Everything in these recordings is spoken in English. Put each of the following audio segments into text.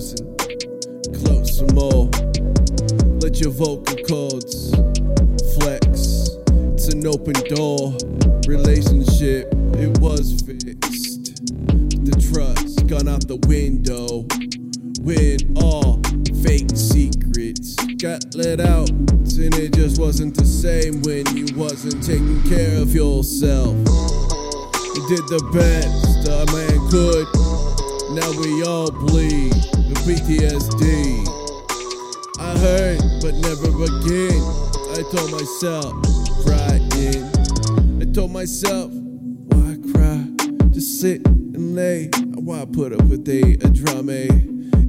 close and close some more. Let your vocal cords flex. It's an open door relationship. It was fixed. The trust gone out the window. When all fake secrets got let out, and it just wasn't the same when you wasn't taking care of yourself. You did the best a man could. Now we all bleed with PTSD. I heard, but never again. I told myself, crying. I told myself, why cry? Just sit and lay. Why put up with a, a drama?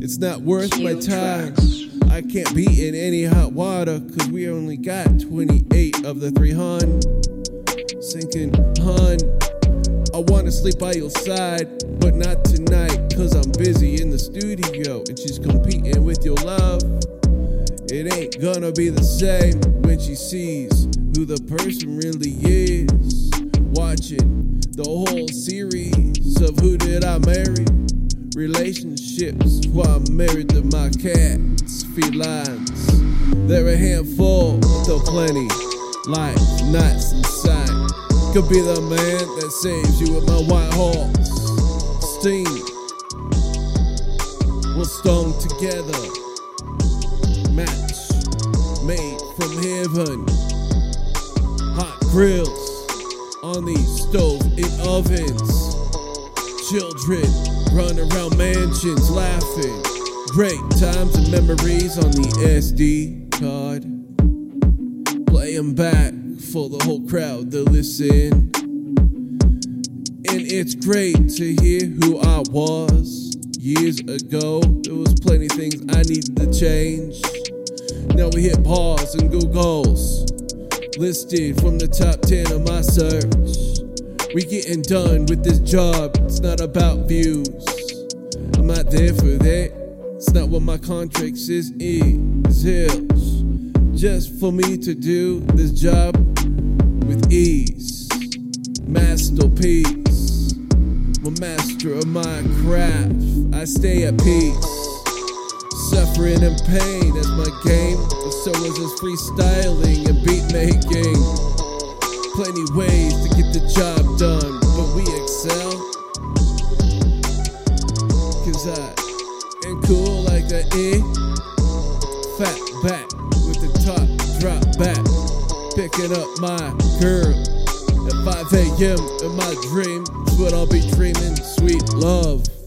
It's not worth my time. I can't be in any hot water, cause we only got 28 of the 300. Sinking, hun. I wanna sleep by your side, but not tonight, cause I'm busy in the studio and she's competing with your love. It ain't gonna be the same when she sees who the person really is. Watching the whole series of Who Did I Marry? Relationships while I'm married to my cats, felines. They're a handful, though plenty. Life, nuts inside. Could be the man that saves you with my white horse. Steam. We'll stone together. Match made from heaven. Hot grills on these stove in ovens. Children run around mansions laughing. Great times and memories on the SD card. Play 'em back for the whole crowd to listen. And it's great to hear who I was years ago. There was plenty things I needed to change. Now we hit pause and go goals. Listed from the top 10 of my search. We getting done with this job. It's not about views. I'm not there for that. It's not what my contract says is. Hills. Just for me to do this job with ease. Masterpiece. I'm a master of my craft. I stay at peace. Suffering and pain is my game. But so is this freestyling and beat making. Plenty ways to get the job done, but we excel. Cause I am cool like the E. Fat back Picking up my girl at 5 a.m. in my dream. It's what I'll be dreaming. Sweet love.